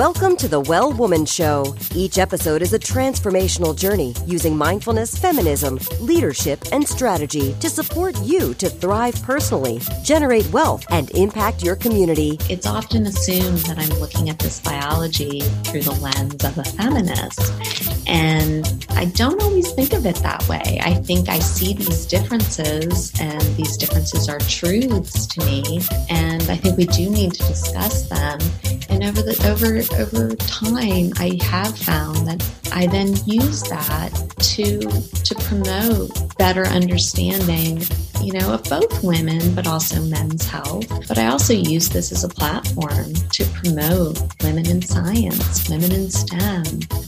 Welcome to the Well Woman Show. Each episode is a transformational journey using mindfulness, feminism, leadership, and strategy to support you to thrive personally, generate wealth, and impact your community. It's often assumed that I'm looking at this biology through the lens of a feminist. And I don't always think of it that way. I think I see these differences, and these differences are truths to me. And I think we do need to discuss them. And over the over over time, I have found that I then use that to to promote better understanding, you know, of both women but also men's health. But I also use this as a platform to promote women in science, women in STEM,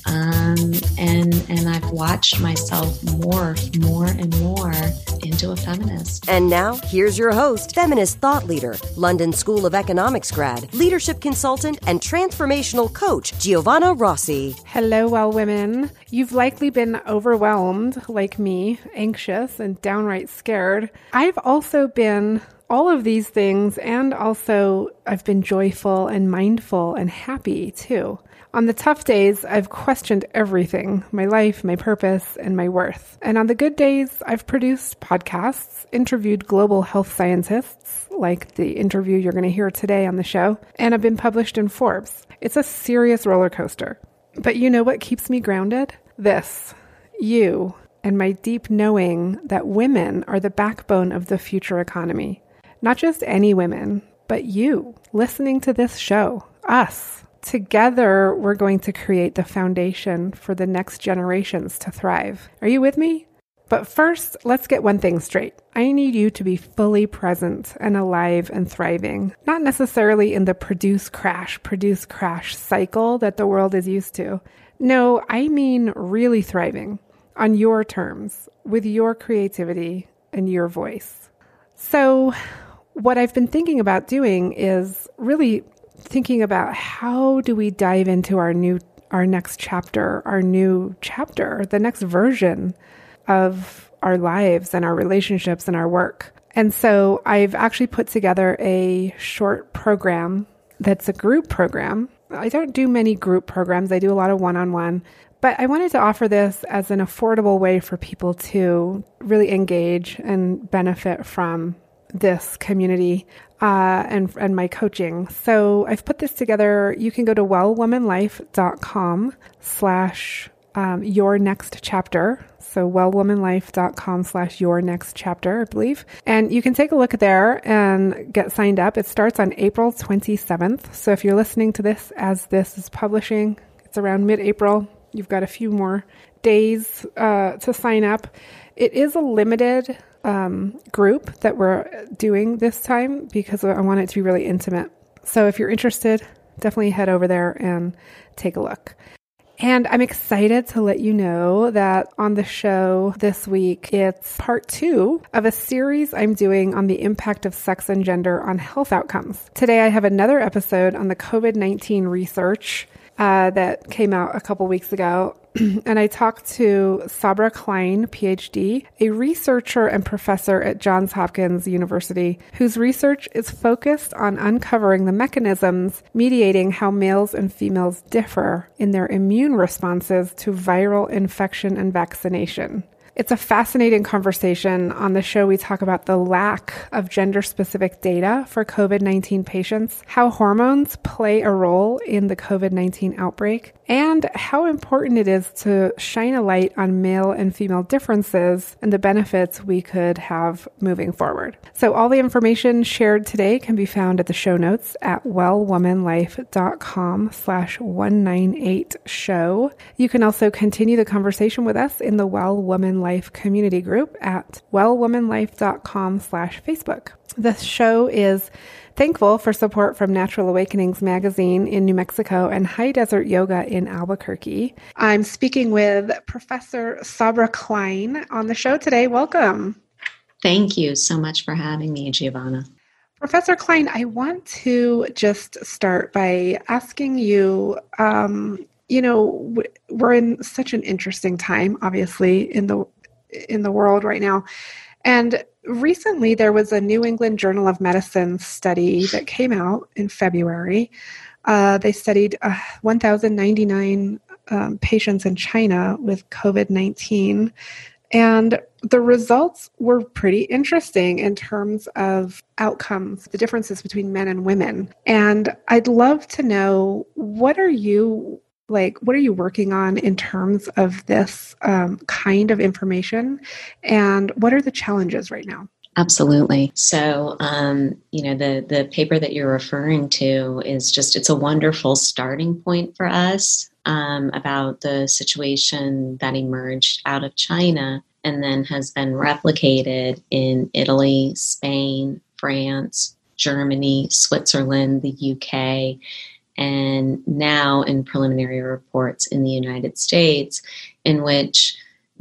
um, and and I've watched myself morph more and more into a feminist. And now here's your host, feminist thought leader, London School of Economics grad, leadership consultant, and transformational coach, Giovanna Rossi. Hello, well women. You've likely been overwhelmed, like me, anxious and downright scared. I've also been all of these things, and also I've been joyful and mindful and happy too. On the tough days, I've questioned everything my life, my purpose, and my worth. And on the good days, I've produced podcasts, interviewed global health scientists, like the interview you're going to hear today on the show, and I've been published in Forbes. It's a serious roller coaster. But you know what keeps me grounded? This, you, and my deep knowing that women are the backbone of the future economy. Not just any women, but you listening to this show, us. Together, we're going to create the foundation for the next generations to thrive. Are you with me? But first, let's get one thing straight. I need you to be fully present and alive and thriving, not necessarily in the produce crash, produce crash cycle that the world is used to. No, I mean really thriving on your terms, with your creativity and your voice. So, what I've been thinking about doing is really thinking about how do we dive into our new our next chapter, our new chapter, the next version of our lives and our relationships and our work. And so I've actually put together a short program that's a group program. I don't do many group programs. I do a lot of one-on-one, but I wanted to offer this as an affordable way for people to really engage and benefit from this community uh, and and my coaching. So I've put this together. You can go to wellwomanlife.com slash um, your next chapter. So wellwomanlife.com slash your next chapter, I believe. And you can take a look there and get signed up. It starts on April 27th. So if you're listening to this as this is publishing, it's around mid-April. You've got a few more days uh, to sign up. It is a limited um, group that we're doing this time because I want it to be really intimate. So if you're interested, definitely head over there and take a look. And I'm excited to let you know that on the show this week, it's part two of a series I'm doing on the impact of sex and gender on health outcomes. Today, I have another episode on the COVID 19 research uh, that came out a couple weeks ago and I talked to Sabra Klein, PhD, a researcher and professor at Johns Hopkins University, whose research is focused on uncovering the mechanisms mediating how males and females differ in their immune responses to viral infection and vaccination. It's a fascinating conversation. On the show, we talk about the lack of gender specific data for COVID 19 patients, how hormones play a role in the COVID 19 outbreak, and how important it is to shine a light on male and female differences and the benefits we could have moving forward. So, all the information shared today can be found at the show notes at wellwomanlife.com slash 198 show. You can also continue the conversation with us in the Well Woman Life community group at wellwomanlife.com slash Facebook. The show is thankful for support from Natural Awakenings magazine in New Mexico and High Desert Yoga in Albuquerque. I'm speaking with Professor Sabra Klein on the show today. Welcome. Thank you so much for having me, Giovanna. Professor Klein, I want to just start by asking you um, you know we're in such an interesting time obviously in the in the world right now. And recently, there was a New England Journal of Medicine study that came out in February Uh, they studied uh, 1,099 um, patients in China with COVID 19. And the results were pretty interesting in terms of outcomes, the differences between men and women. And I'd love to know what are you like what are you working on in terms of this um, kind of information? And what are the challenges right now? Absolutely. So, um, you know, the the paper that you're referring to is just it's a wonderful starting point for us um, about the situation that emerged out of China and then has been replicated in Italy, Spain, France, Germany, Switzerland, the UK, and now in preliminary reports in the United States, in which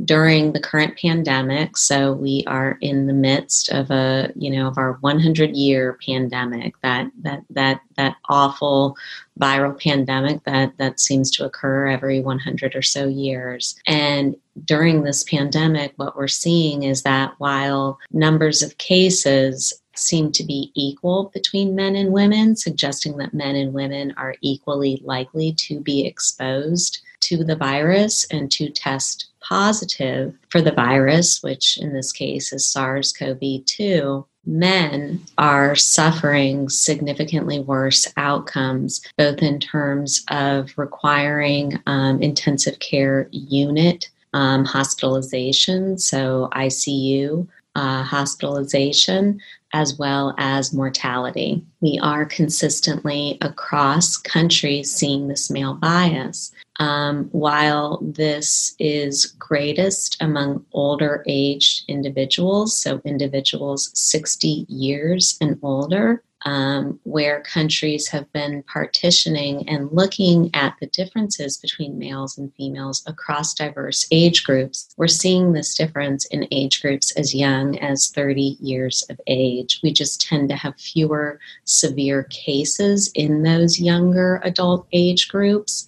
during the current pandemic so we are in the midst of a you know of our 100 year pandemic that that that that awful viral pandemic that that seems to occur every 100 or so years. And during this pandemic what we're seeing is that while numbers of cases seem to be equal between men and women suggesting that men and women are equally likely to be exposed to the virus and to test positive for the virus, which in this case is SARS CoV 2, men are suffering significantly worse outcomes, both in terms of requiring um, intensive care unit um, hospitalization, so ICU uh, hospitalization, as well as mortality. We are consistently across countries seeing this male bias. Um, while this is greatest among older aged individuals, so individuals 60 years and older, um, where countries have been partitioning and looking at the differences between males and females across diverse age groups, we're seeing this difference in age groups as young as 30 years of age. We just tend to have fewer severe cases in those younger adult age groups.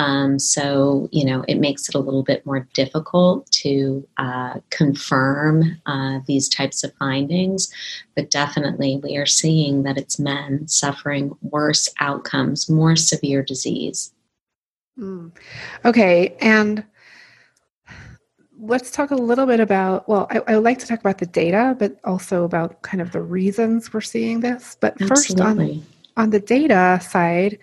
Um, so, you know, it makes it a little bit more difficult to uh, confirm uh, these types of findings. But definitely, we are seeing that it's men suffering worse outcomes, more severe disease. Mm. Okay. And let's talk a little bit about well I, I, would like to talk about the data but also about kind of the reasons we're seeing this but Absolutely. first on on the data side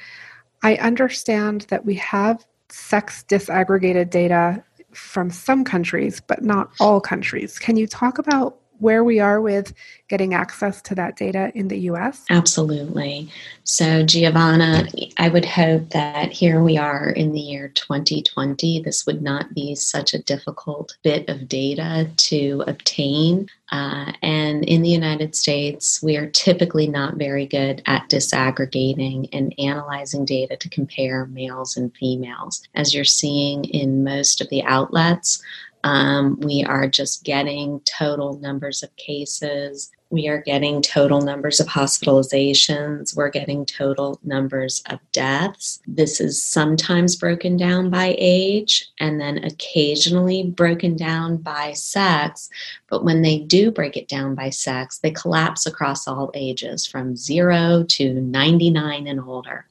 I understand that we have sex disaggregated data from some countries, but not all countries. Can you talk about where we are with getting access to that data in the US? Absolutely. So, Giovanna, I would hope that here we are in the year 2020. This would not be such a difficult bit of data to obtain. Uh, and in the United States, we are typically not very good at disaggregating and analyzing data to compare males and females. As you're seeing in most of the outlets, um, we are just getting total numbers of cases. We are getting total numbers of hospitalizations. We're getting total numbers of deaths. This is sometimes broken down by age and then occasionally broken down by sex. But when they do break it down by sex, they collapse across all ages from zero to 99 and older.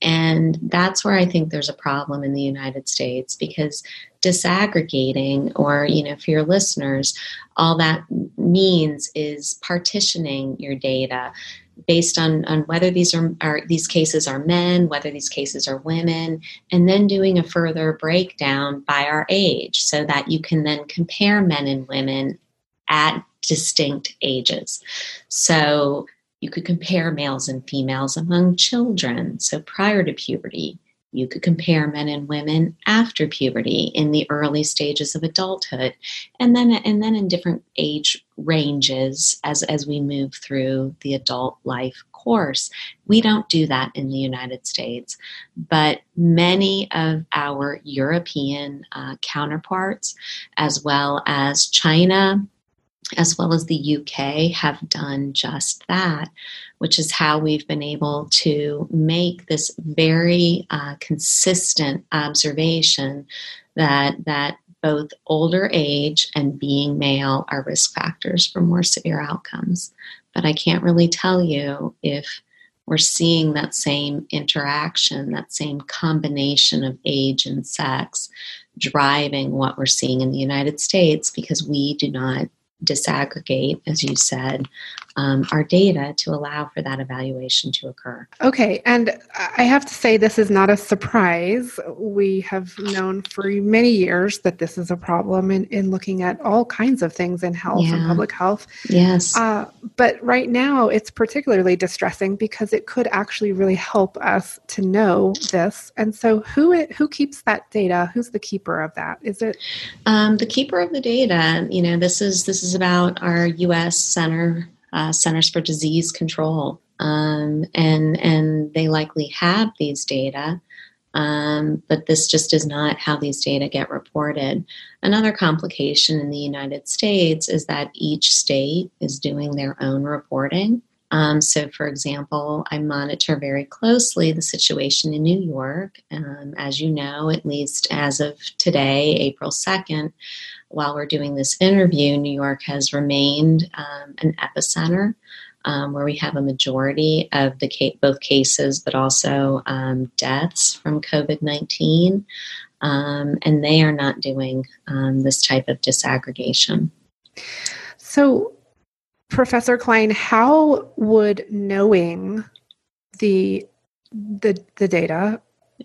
And that's where I think there's a problem in the United States because disaggregating, or, you know, for your listeners, all that means is partitioning your data based on, on whether these are, are these cases are men, whether these cases are women, and then doing a further breakdown by our age so that you can then compare men and women at distinct ages. So you could compare males and females among children, so prior to puberty. You could compare men and women after puberty in the early stages of adulthood, and then and then in different age ranges as, as we move through the adult life course. We don't do that in the United States, but many of our European uh, counterparts, as well as China, as well as the UK, have done just that, which is how we've been able to make this very uh, consistent observation that that both older age and being male are risk factors for more severe outcomes. But I can't really tell you if we're seeing that same interaction, that same combination of age and sex driving what we're seeing in the United States because we do not disaggregate, as you said, um, our data to allow for that evaluation to occur. Okay, and I have to say, this is not a surprise. We have known for many years that this is a problem in, in looking at all kinds of things in health yeah. and public health. Yes. Uh, but right now, it's particularly distressing because it could actually really help us to know this. And so, who who keeps that data? Who's the keeper of that? Is it um, the keeper of the data? You know, this is this is about our U.S. Center uh, Centers for Disease Control, um, and and they likely have these data. Um, but this just is not how these data get reported. Another complication in the United States is that each state is doing their own reporting. Um, so, for example, I monitor very closely the situation in New York. Um, as you know, at least as of today, April 2nd, while we're doing this interview, New York has remained um, an epicenter um, where we have a majority of the both cases, but also um, deaths from COVID 19. Um, and they are not doing um, this type of disaggregation. So, Professor Klein, how would knowing the the the data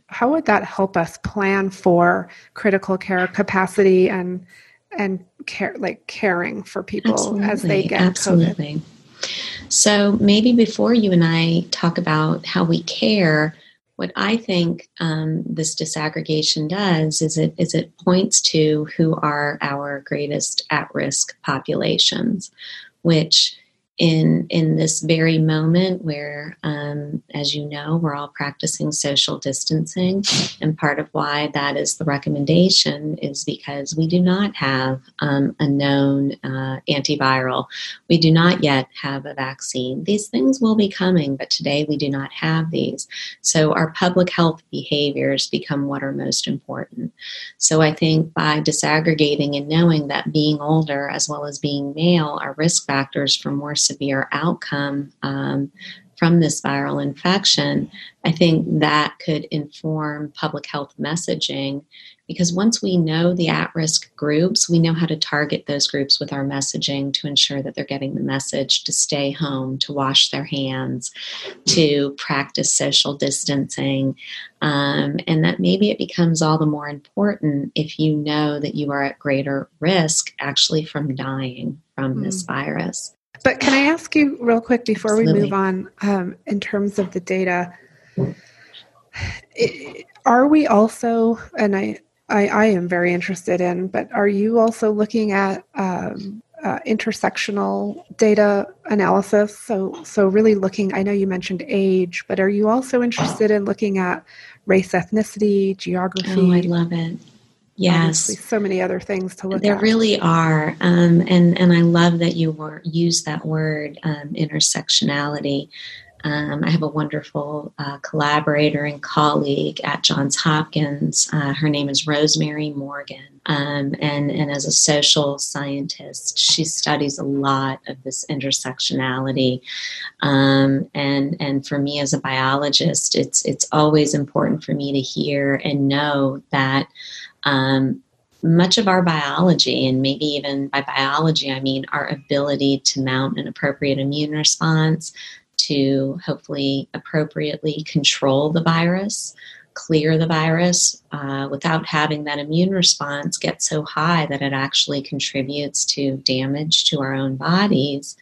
how would that help us plan for critical care capacity and and care like caring for people absolutely, as they get absolutely COVID. so maybe before you and i talk about how we care what i think um, this disaggregation does is it is it points to who are our greatest at-risk populations which in in this very moment where um, as you know we're all practicing social distancing. And part of why that is the recommendation is because we do not have um, a known uh, antiviral. We do not yet have a vaccine. These things will be coming but today we do not have these. So our public health behaviors become what are most important. So i think by disaggregating and knowing that being older as well as being male are risk factors for more severe outcome um, from this viral infection, I think that could inform public health messaging because once we know the at risk groups, we know how to target those groups with our messaging to ensure that they're getting the message to stay home, to wash their hands, to practice social distancing. Um, and that maybe it becomes all the more important if you know that you are at greater risk actually from dying from mm. this virus. But can I ask you real quick before Absolutely. we move on, um, in terms of the data? Are we also, and I, I, I am very interested in, but are you also looking at um, uh, intersectional data analysis? So, so really looking. I know you mentioned age, but are you also interested in looking at race, ethnicity, geography? Oh, I love it. Yes, so many other things to look there at. There really are, um, and and I love that you were use that word um, intersectionality. Um, I have a wonderful uh, collaborator and colleague at Johns Hopkins. Uh, her name is Rosemary Morgan, um, and and as a social scientist, she studies a lot of this intersectionality. Um, and and for me as a biologist, it's it's always important for me to hear and know that um, much of our biology, and maybe even by biology, I mean our ability to mount an appropriate immune response, to hopefully appropriately control the virus, clear the virus uh, without having that immune response get so high that it actually contributes to damage to our own bodies.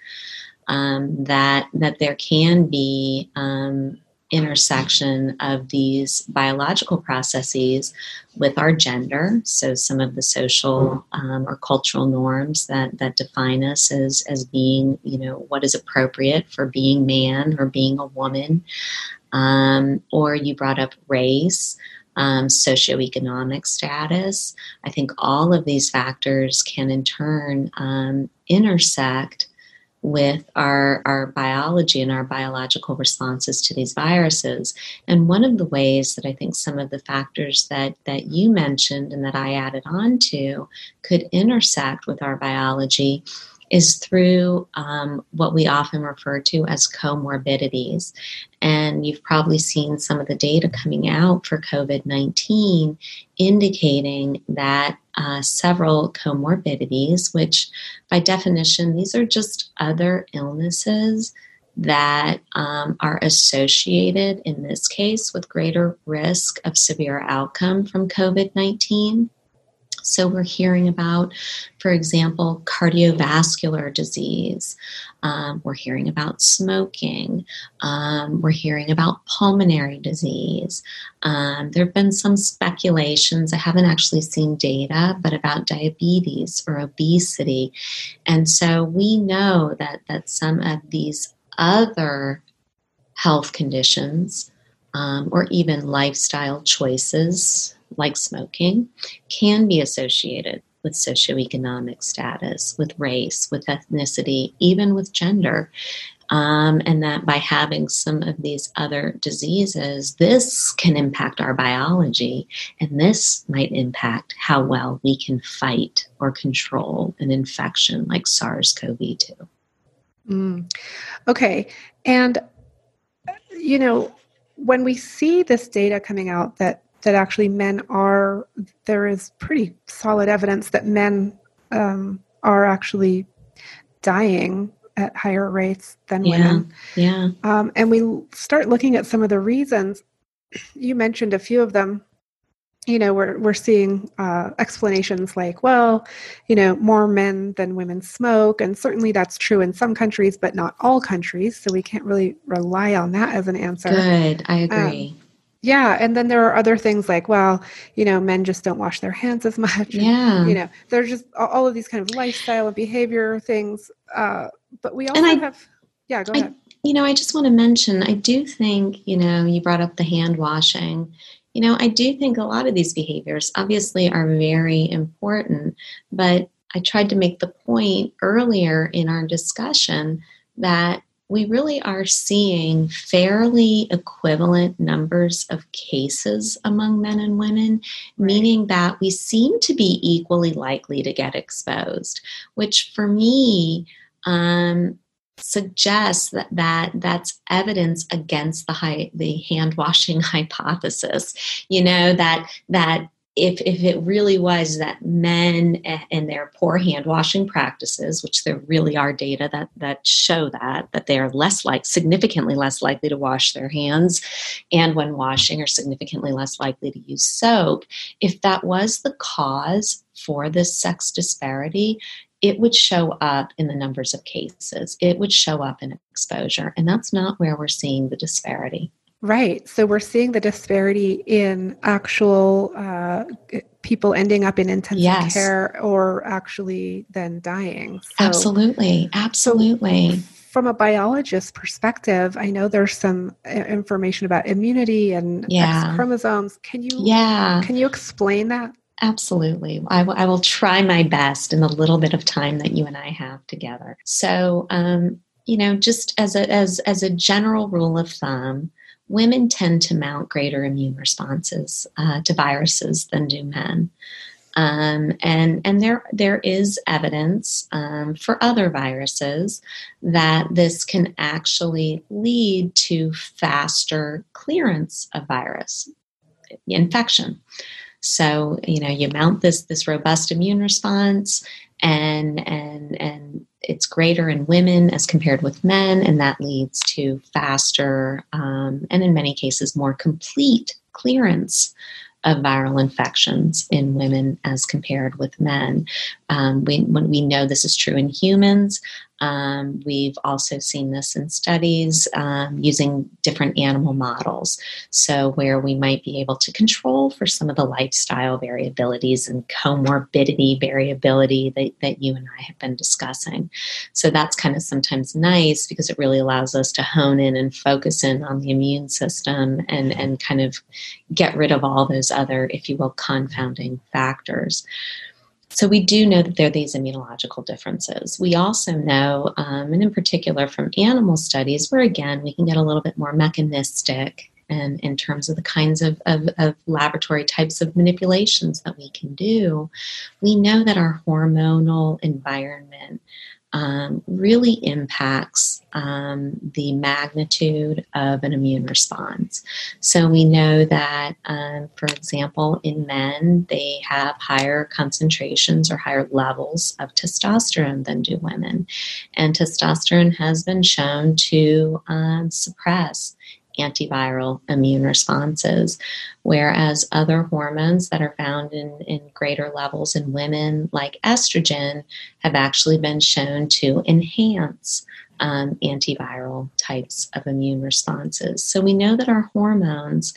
Um, that that there can be um, intersection of these biological processes with our gender. So, some of the social um, or cultural norms that, that define us as, as being, you know, what is appropriate for being man or being a woman. Um, or you brought up race. Um, socioeconomic status. I think all of these factors can in turn um, intersect with our, our biology and our biological responses to these viruses. And one of the ways that I think some of the factors that, that you mentioned and that I added on to could intersect with our biology is through um, what we often refer to as comorbidities. And you've probably seen some of the data coming out for COVID 19 indicating that uh, several comorbidities, which by definition, these are just other illnesses that um, are associated in this case with greater risk of severe outcome from COVID 19. So, we're hearing about, for example, cardiovascular disease. Um, we're hearing about smoking. Um, we're hearing about pulmonary disease. Um, there have been some speculations, I haven't actually seen data, but about diabetes or obesity. And so we know that, that some of these other health conditions um, or even lifestyle choices like smoking, can be associated with socioeconomic status, with race, with ethnicity, even with gender. Um, and that by having some of these other diseases, this can impact our biology, and this might impact how well we can fight or control an infection like SARS CoV 2. Mm. Okay. And, you know, when we see this data coming out that that actually men are there is pretty solid evidence that men um, are actually dying at higher rates than yeah, women. Yeah. Um, and we start looking at some of the reasons. You mentioned a few of them. You know, we're we're seeing uh, explanations like, well, you know, more men than women smoke, and certainly that's true in some countries, but not all countries. So we can't really rely on that as an answer. Good, I agree. Um, yeah, and then there are other things like, well, you know, men just don't wash their hands as much. Yeah, and, you know, there's just all of these kind of lifestyle and behavior things. Uh, but we also I, have, yeah, go I, ahead. You know, I just want to mention, I do think, you know, you brought up the hand washing. You know, I do think a lot of these behaviors obviously are very important, but I tried to make the point earlier in our discussion that we really are seeing fairly equivalent numbers of cases among men and women, right. meaning that we seem to be equally likely to get exposed, which for me um, suggests that, that that's evidence against the high, the hand washing hypothesis. You know that that if, if it really was that men and their poor hand washing practices, which there really are data that, that show that, that they are less like significantly less likely to wash their hands and when washing are significantly less likely to use soap, if that was the cause for this sex disparity, it would show up in the numbers of cases. It would show up in exposure. And that's not where we're seeing the disparity. Right. So we're seeing the disparity in actual uh, people ending up in intensive yes. care or actually then dying. So, absolutely. Absolutely. So from a biologist perspective, I know there's some uh, information about immunity and yeah. X chromosomes. Can you yeah. can you explain that? Absolutely. I, w- I will try my best in the little bit of time that you and I have together. So, um, you know, just as a, as, as a general rule of thumb, women tend to mount greater immune responses uh, to viruses than do men. Um, and and there there is evidence um, for other viruses that this can actually lead to faster clearance of virus infection. So you know you mount this this robust immune response, and and and it's greater in women as compared with men, and that leads to faster um, and in many cases more complete clearance of viral infections in women as compared with men. Um, we, when we know this is true in humans, um, we've also seen this in studies um, using different animal models. So, where we might be able to control for some of the lifestyle variabilities and comorbidity variability that, that you and I have been discussing. So, that's kind of sometimes nice because it really allows us to hone in and focus in on the immune system and, and kind of get rid of all those other, if you will, confounding factors. So we do know that there are these immunological differences. We also know, um, and in particular from animal studies, where again we can get a little bit more mechanistic and in terms of the kinds of, of, of, laboratory types of manipulations that we can do, we know that our hormonal environment um, really impacts um, the magnitude of an immune response. So we know that, um, for example, in men, they have higher concentrations or higher levels of testosterone than do women. And testosterone has been shown to um, suppress antiviral immune responses, whereas other hormones that are found in, in greater levels in women, like estrogen, have actually been shown to enhance um, antiviral types of immune responses. So we know that our hormones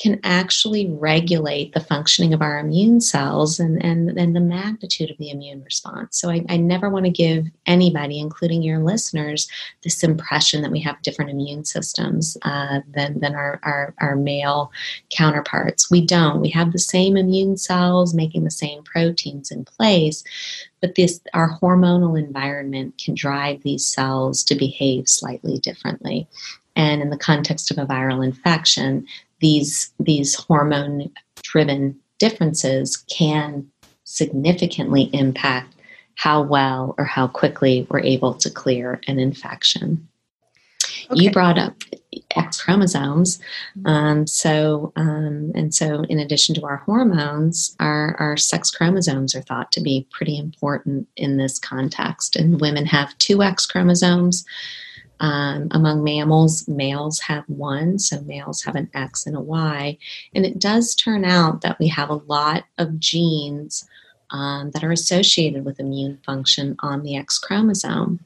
can actually regulate the functioning of our immune cells and, and, and the magnitude of the immune response. So I, I never want to give anybody, including your listeners, this impression that we have different immune systems uh, than, than our, our, our male counterparts. We don't. We have the same immune cells making the same proteins in place, but this our hormonal environment can drive these cells to behave slightly differently. And in the context of a viral infection, these these hormone driven differences can significantly impact how well or how quickly we're able to clear an infection. Okay. You brought up X chromosomes, um, so um, and so. In addition to our hormones, our our sex chromosomes are thought to be pretty important in this context. And women have two X chromosomes, um, among mammals, males have one, so males have an X and a Y. And it does turn out that we have a lot of genes um, that are associated with immune function on the X chromosome.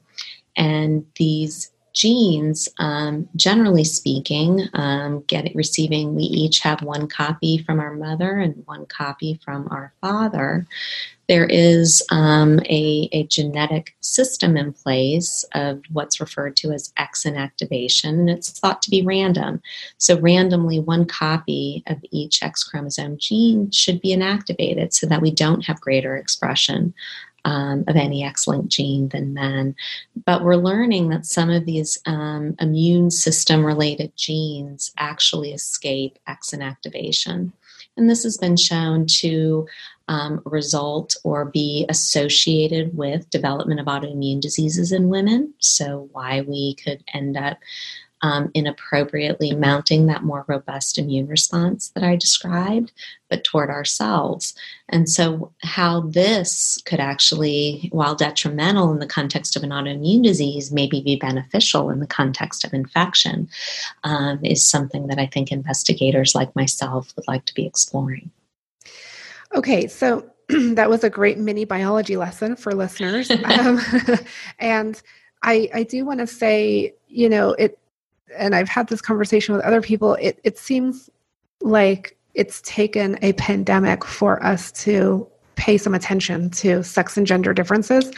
And these genes, um, generally speaking, um, receiving. We each have one copy from our mother and one copy from our father there is um, a, a, genetic system in place of what's referred to as X inactivation, and it's thought to be random. So, randomly, one copy of each X chromosome gene should be inactivated so that we don't have greater expression um, of any X linked gene than men. But we're learning that some of these um, immune system related genes actually escape X inactivation. And this has been shown to um, result or be associated with development of autoimmune diseases in women. So, why we could end up um, inappropriately mounting that more robust immune response that I described, but toward ourselves. And so, how this could actually, while detrimental in the context of an autoimmune disease, maybe be beneficial in the context of infection, um, is something that I think investigators like myself would like to be exploring. Okay, so that was a great mini biology lesson for listeners. um, and I, I do want to say, you know, it, and I've had this conversation with other people, it, it seems like it's taken a pandemic for us to pay some attention to sex and gender differences.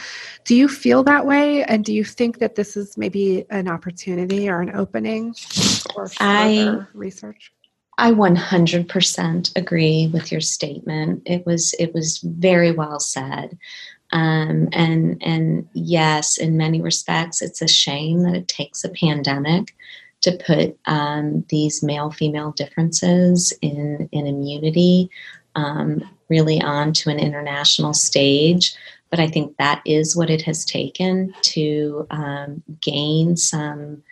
Do you feel that way? And do you think that this is maybe an opportunity or an opening for further I, research? I 100% agree with your statement. It was it was very well said. Um, and and yes, in many respects, it's a shame that it takes a pandemic to put um, these male female differences in in immunity um, really onto an international stage. But I think that is what it has taken to um, gain some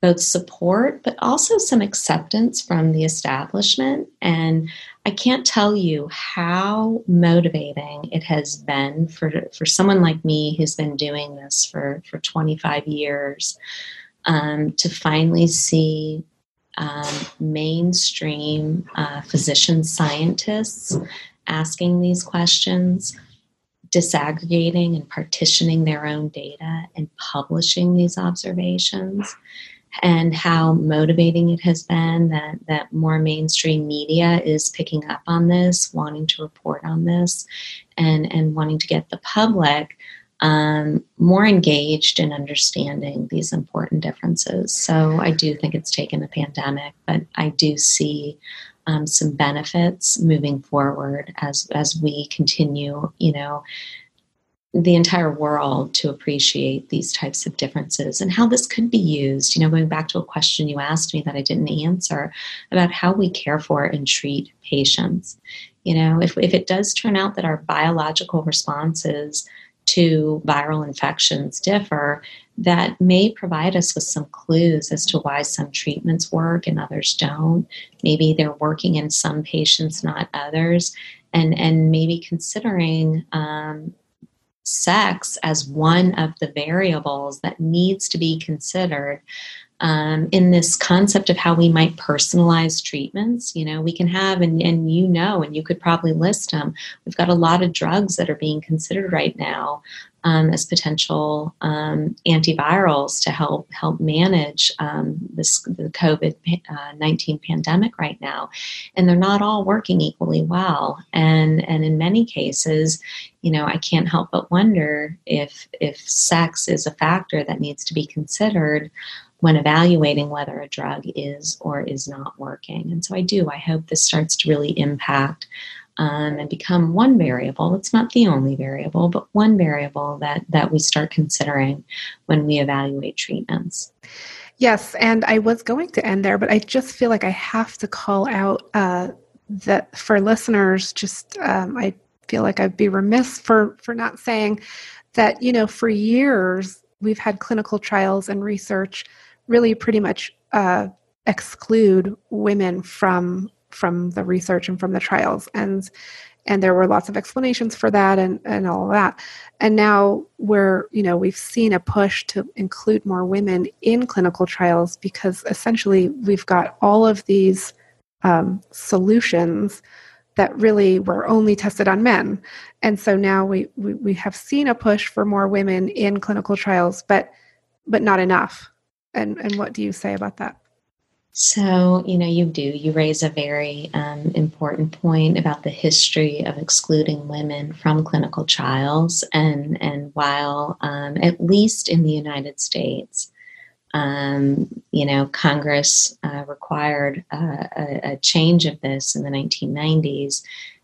both support but also some acceptance from the establishment. And I can't tell you how motivating it has been for, for someone like me who's been doing this for, for 25 years um, to finally see um, mainstream uh, physician scientists asking these questions disaggregating and partitioning their own data and publishing these observations and how motivating it has been that, that more mainstream media is picking up on this, wanting to report on this, and, and wanting to get the public um, more engaged in understanding these important differences. So I do think it's taken a pandemic, but I do see um, some benefits moving forward as as we continue, you know, the entire world to appreciate these types of differences and how this could be used. You know, going back to a question you asked me that I didn't answer about how we care for and treat patients. You know, if, if it does turn out that our biological responses to viral infections differ, that may provide us with some clues as to why some treatments work and others don't. Maybe they're working in some patients, not others, and and maybe considering um, sex as one of the variables that needs to be considered um, in this concept of how we might personalize treatments. You know, we can have, and, and you know, and you could probably list them. We've got a lot of drugs that are being considered right now um, as potential um, antivirals to help help manage um, this the COVID uh, nineteen pandemic right now, and they're not all working equally well. And and in many cases, you know, I can't help but wonder if if sex is a factor that needs to be considered when evaluating whether a drug is or is not working. And so I do. I hope this starts to really impact um, and become one variable. It's not the only variable, but one variable that that we start considering when we evaluate treatments. Yes, and I was going to end there, but I just feel like I have to call out uh, that for listeners. Just um, I feel like I'd be remiss for for not saying that you know for years we've had clinical trials and research really pretty much uh, exclude women from from the research and from the trials. And and there were lots of explanations for that and and all of that. And now we're you know we've seen a push to include more women in clinical trials because essentially we've got all of these um, solutions that really were only tested on men. And so now we, we we have seen a push for more women in clinical trials but but not enough and and what do you say about that? So, you know, you do. You raise a very um, important point about the history of excluding women from clinical trials. And, and while, um, at least in the United States, um, you know, Congress uh, required uh, a, a, change of this in the 1990s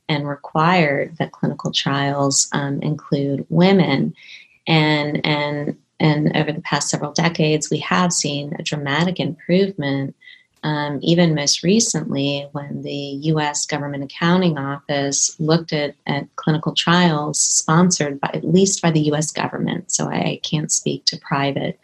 and required that clinical trials um, include women. And, and and over the past several decades, we have seen a dramatic improvement. Um, even most recently, when the US Government Accounting Office looked at, at clinical trials sponsored by at least by the US government, so I can't speak to private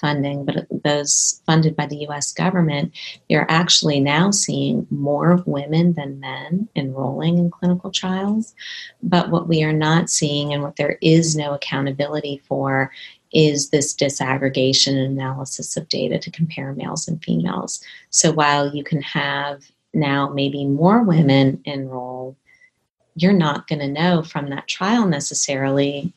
funding, but those funded by the US government, you're actually now seeing more women than men enrolling in clinical trials. But what we are not seeing and what there is no accountability for is this disaggregation and analysis of data to compare males and females. So while you can have now maybe more women enroll, you're not going to know from that trial necessarily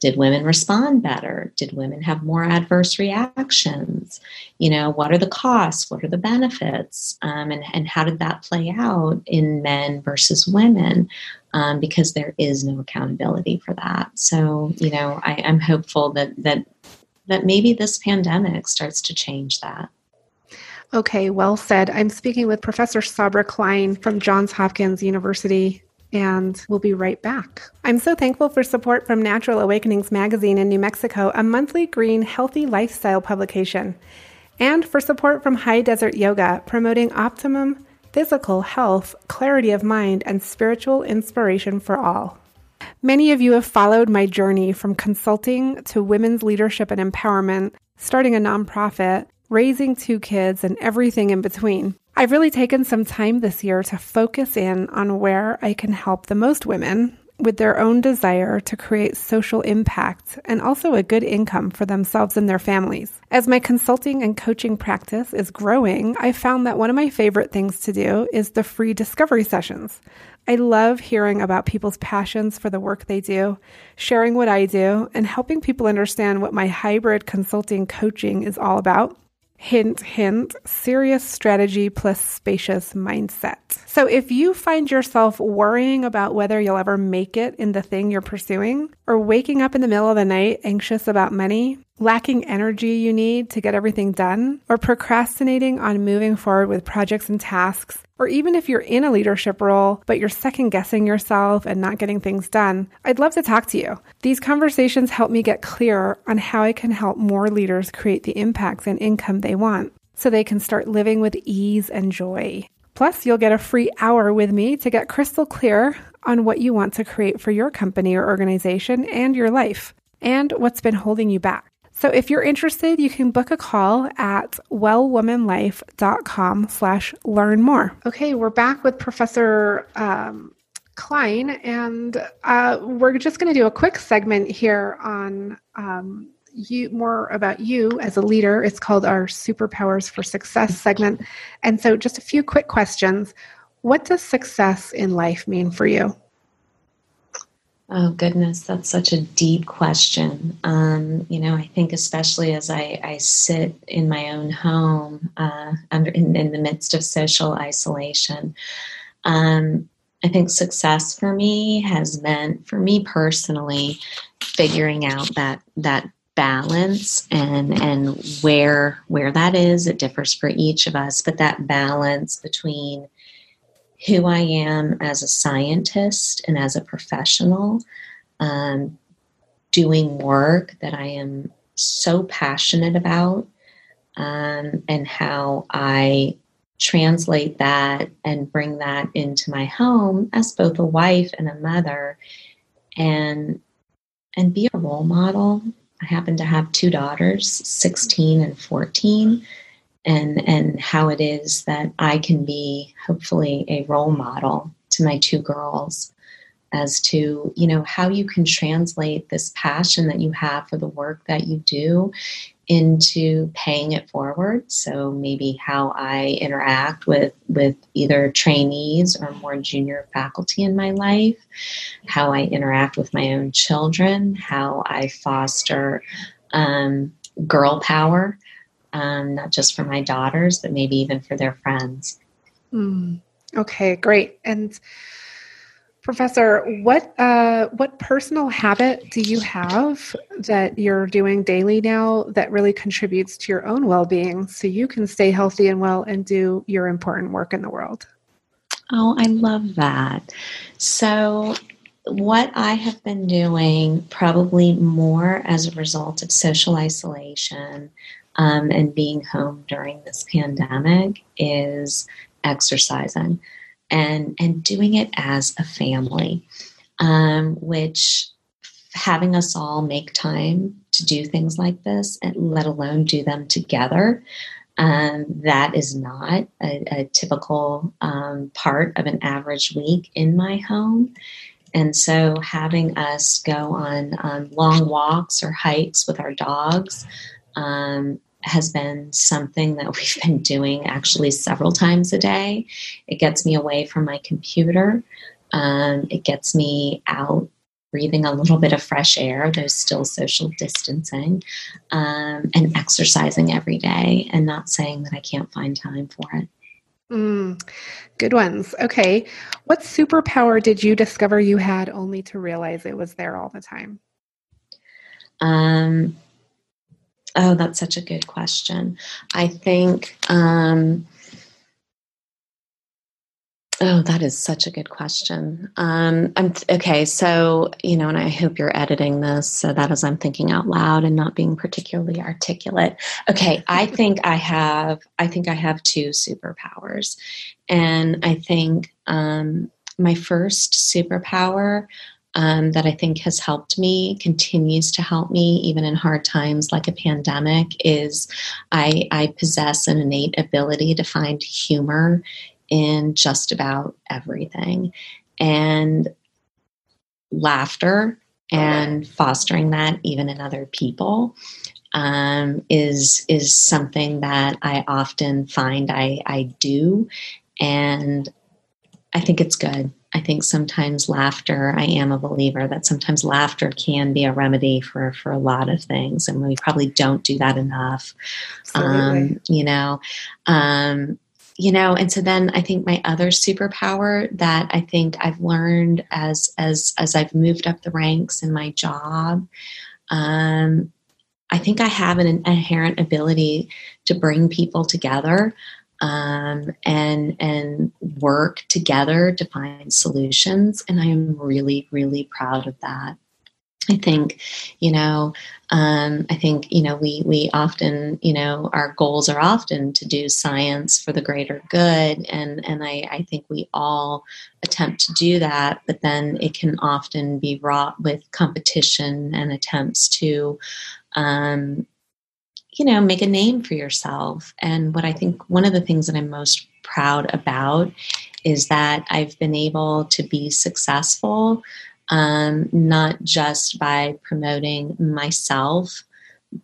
did women respond better did women have more adverse reactions you know what are the costs what are the benefits um, and, and how did that play out in men versus women um, because there is no accountability for that. So, you know, I, am hopeful that that that maybe this pandemic starts to change that. Okay, well said. I'm speaking with Professor Sabra Klein from Johns Hopkins University and we'll be right back. I'm so thankful for support from Natural Awakenings magazine in New Mexico, a monthly green, healthy lifestyle publication, and for support from High Desert Yoga, promoting optimum physical health, clarity of mind, and spiritual inspiration for all. Many of you have followed my journey from consulting to women's leadership and empowerment, starting a nonprofit, raising two kids, and everything in between. I've really taken some time this year to focus in on where I can help the most women with their own desire to create social impact and also a good income for themselves and their families. As my consulting and coaching practice is growing, I found that one of my favorite things to do is the free discovery sessions. I love hearing about people's passions for the work they do, sharing what I do, and helping people understand what my hybrid consulting coaching is all about. Hint, hint, serious strategy plus spacious mindset. So, if you find yourself worrying about whether you'll ever make it in the thing you're pursuing, or waking up in the middle of the night anxious about money, lacking energy you need to get everything done, or procrastinating on moving forward with projects and tasks, or even if you're in a leadership role, but you're second guessing yourself and not getting things done, I'd love to talk to you. These conversations help me get clear on how I can help more leaders create the impacts and income they want so they can start living with ease and joy. Plus, you'll get a free hour with me to get crystal clear on what you want to create for your company or organization and your life, and what's been holding you back. So if you're interested, you can book a call at wellwomanlife.com slash learn more. Okay, we're back with Professor um, Klein, and uh, we're just going to do a quick segment here on um, you more about you as a leader. It's called our Superpowers for Success segment. And so just a few quick questions. What does success in life mean for you? Oh, goodness, that's such a deep question. Um, you know, I think especially as I, I sit in my own home uh, under, in, in, the midst of social isolation, um, I think success for me has meant, for me personally, figuring out that that balance and and where where that is. It differs for each of us, but that balance between who I am as a scientist and as a professional, um, doing work that I am so passionate about, um, and how I translate that and bring that into my home as both a wife and a mother, and and be a role model. I happen to have two daughters, 16 and 14 and and how it is that I can be hopefully a role model to my two girls as to you know how you can translate this passion that you have for the work that you do into paying it forward. So maybe how i interact with with either trainees or more junior faculty in my life how i interact with my own children how i foster um, girl power um, not just for my daughters, but maybe even for their friends. Mm. Okay, great. And Professor, what uh, what personal habit do you have that you're doing daily now that really contributes to your own well being, so you can stay healthy and well and do your important work in the world? Oh, I love that. So, what I have been doing, probably more as a result of social isolation, um, and being home during this pandemic is exercising and and doing it as a family, um, which having us all make time to do things like this, and let alone do them together. Um, that is not a, a typical um, part of an average week in my home. And so, having us go on um, long walks or hikes with our dogs um, has been something that we've been doing actually several times a day. It gets me away from my computer. Um, it gets me out breathing a little bit of fresh air, though still social distancing, um, and exercising every day, and not saying that I can't find time for it. Mm, good ones. Okay. What superpower did you discover you had only to realize it was there all the time? Um, Oh, that's such a good question. I think, um, oh, that is such a good question. Um, I'm okay. So, you know, and I hope you're editing this so that as I'm thinking out loud and not being particularly articulate. Okay. I think I have, I think I have two superpowers. And I think, um, my first superpower um, that I think has helped me, continues to help me, even in hard times like a pandemic, is I, I possess an innate ability to find humor in just about everything. And laughter and fostering that even in other people um, is is something that I often find I, I do, and I think it's good. I think sometimes laughter, I am a believer that sometimes laughter can be a remedy for, for a lot of things. And we probably don't do that enough. Um, you know, um, you know, and so then I think my other superpower that I think I've learned as, as, as I've moved up the ranks in my job, um, I think I have an inherent ability to bring people together um, and and work together to find solutions. And I am really, really proud of that. I think, you know, um, I think, you know, we, we often, you know, our goals are often to do science for the greater good. And, and I, I think we all attempt to do that, but then it can often be wrought with competition and attempts to, um, you know, make a name for yourself. And what I think one of the things that I'm most proud about is that I've been able to be successful um, not just by promoting myself,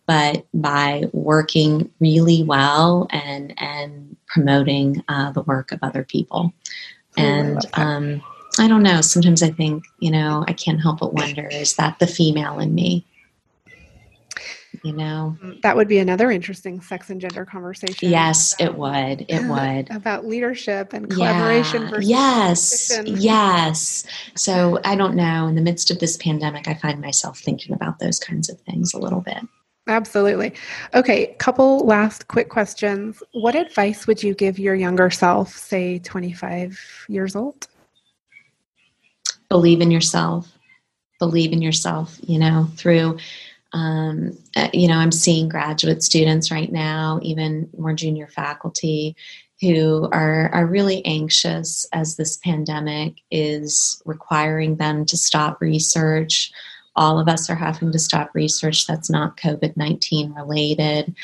but by working really well and and promoting uh, the work of other people. Oh, and I, um, I don't know. Sometimes I think you know I can't help but wonder: is that the female in me? You know? Mm, that would be another interesting sex and gender conversation. Yes about, it would. It would. about leadership and collaboration yeah. versus yes. yes. So i don't know. In the midst of this pandemic i find myself thinking about those kinds of things a little bit. Absolutely. Okay couple last quick questions. What advice would you give your younger self say 25 years old? Believe in yourself. Believe in yourself you know through um, uh, you know, I'm seeing graduate students right now, even more junior faculty, who are, are really anxious as this pandemic is requiring them to stop research all of us are having to stop research that's not COVID 19 related.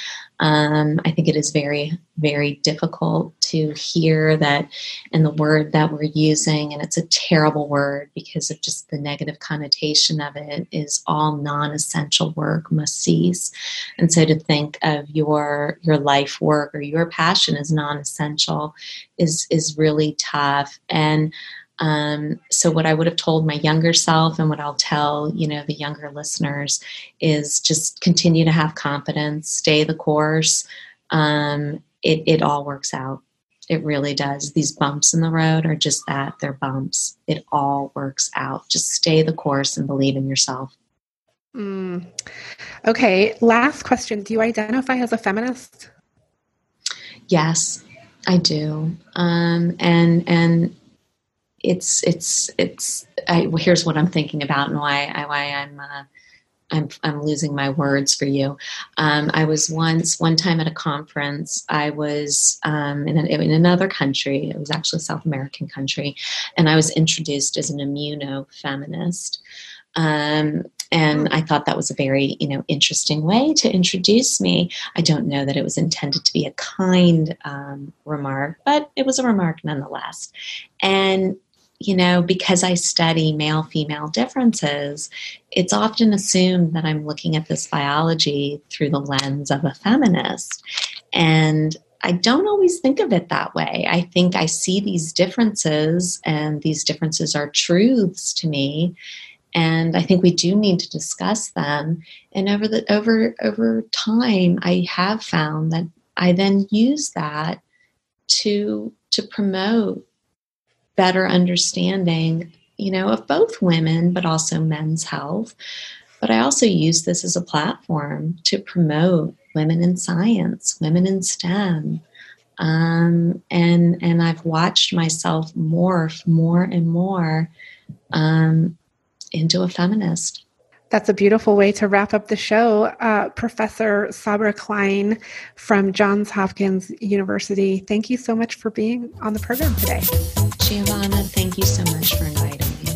Um, I think it is very, very difficult to hear that in the word that we're using, and it's a terrible word because of just the negative connotation of it, is all non essential work must cease. And so to think of your, your life work or your passion as non essential is, is really tough. And um, so what I would have told my younger self and what I'll tell, you know, the younger listeners is just continue to have confidence, stay the course. Um, it, it all works out. It really does. These bumps in the road are just that. They're bumps. It all works out. Just stay the course and believe in yourself. Mm. Okay. Last question. Do you identify as a feminist? Yes, I do. Um, and, and, it's it's it's I, well, here's what I'm thinking about and why I, why I'm uh, I'm I'm losing my words for you. Um, I was once one time at a conference. I was um, in, an, in another country. It was actually a South American country, and I was introduced as an immuno feminist. Um, and I thought that was a very, you know, interesting way to introduce me. I don't know that it was intended to be a kind um, remark, but it was a remark nonetheless. And you know, because I study male female differences, it's often assumed that I'm looking at this biology through the lens of a feminist. And I don't always think of it that way. I think I see these differences, and these differences are truths to me. And I think we do need to discuss them. And over the over over time, I have found that I then use that to to promote better understanding, you know, of both women, but also men's health. But I also use this as a platform to promote women in science, women in STEM. Um, and and I've watched myself morph more and more um, into a feminist. That's a beautiful way to wrap up the show. Uh, Professor Sabra Klein from Johns Hopkins University, thank you so much for being on the program today. Giovanna, thank you so much for inviting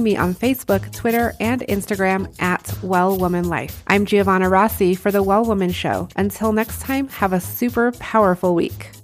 find me on Facebook, Twitter, and Instagram at Well Woman Life. I'm Giovanna Rossi for The Well Woman Show. Until next time, have a super powerful week.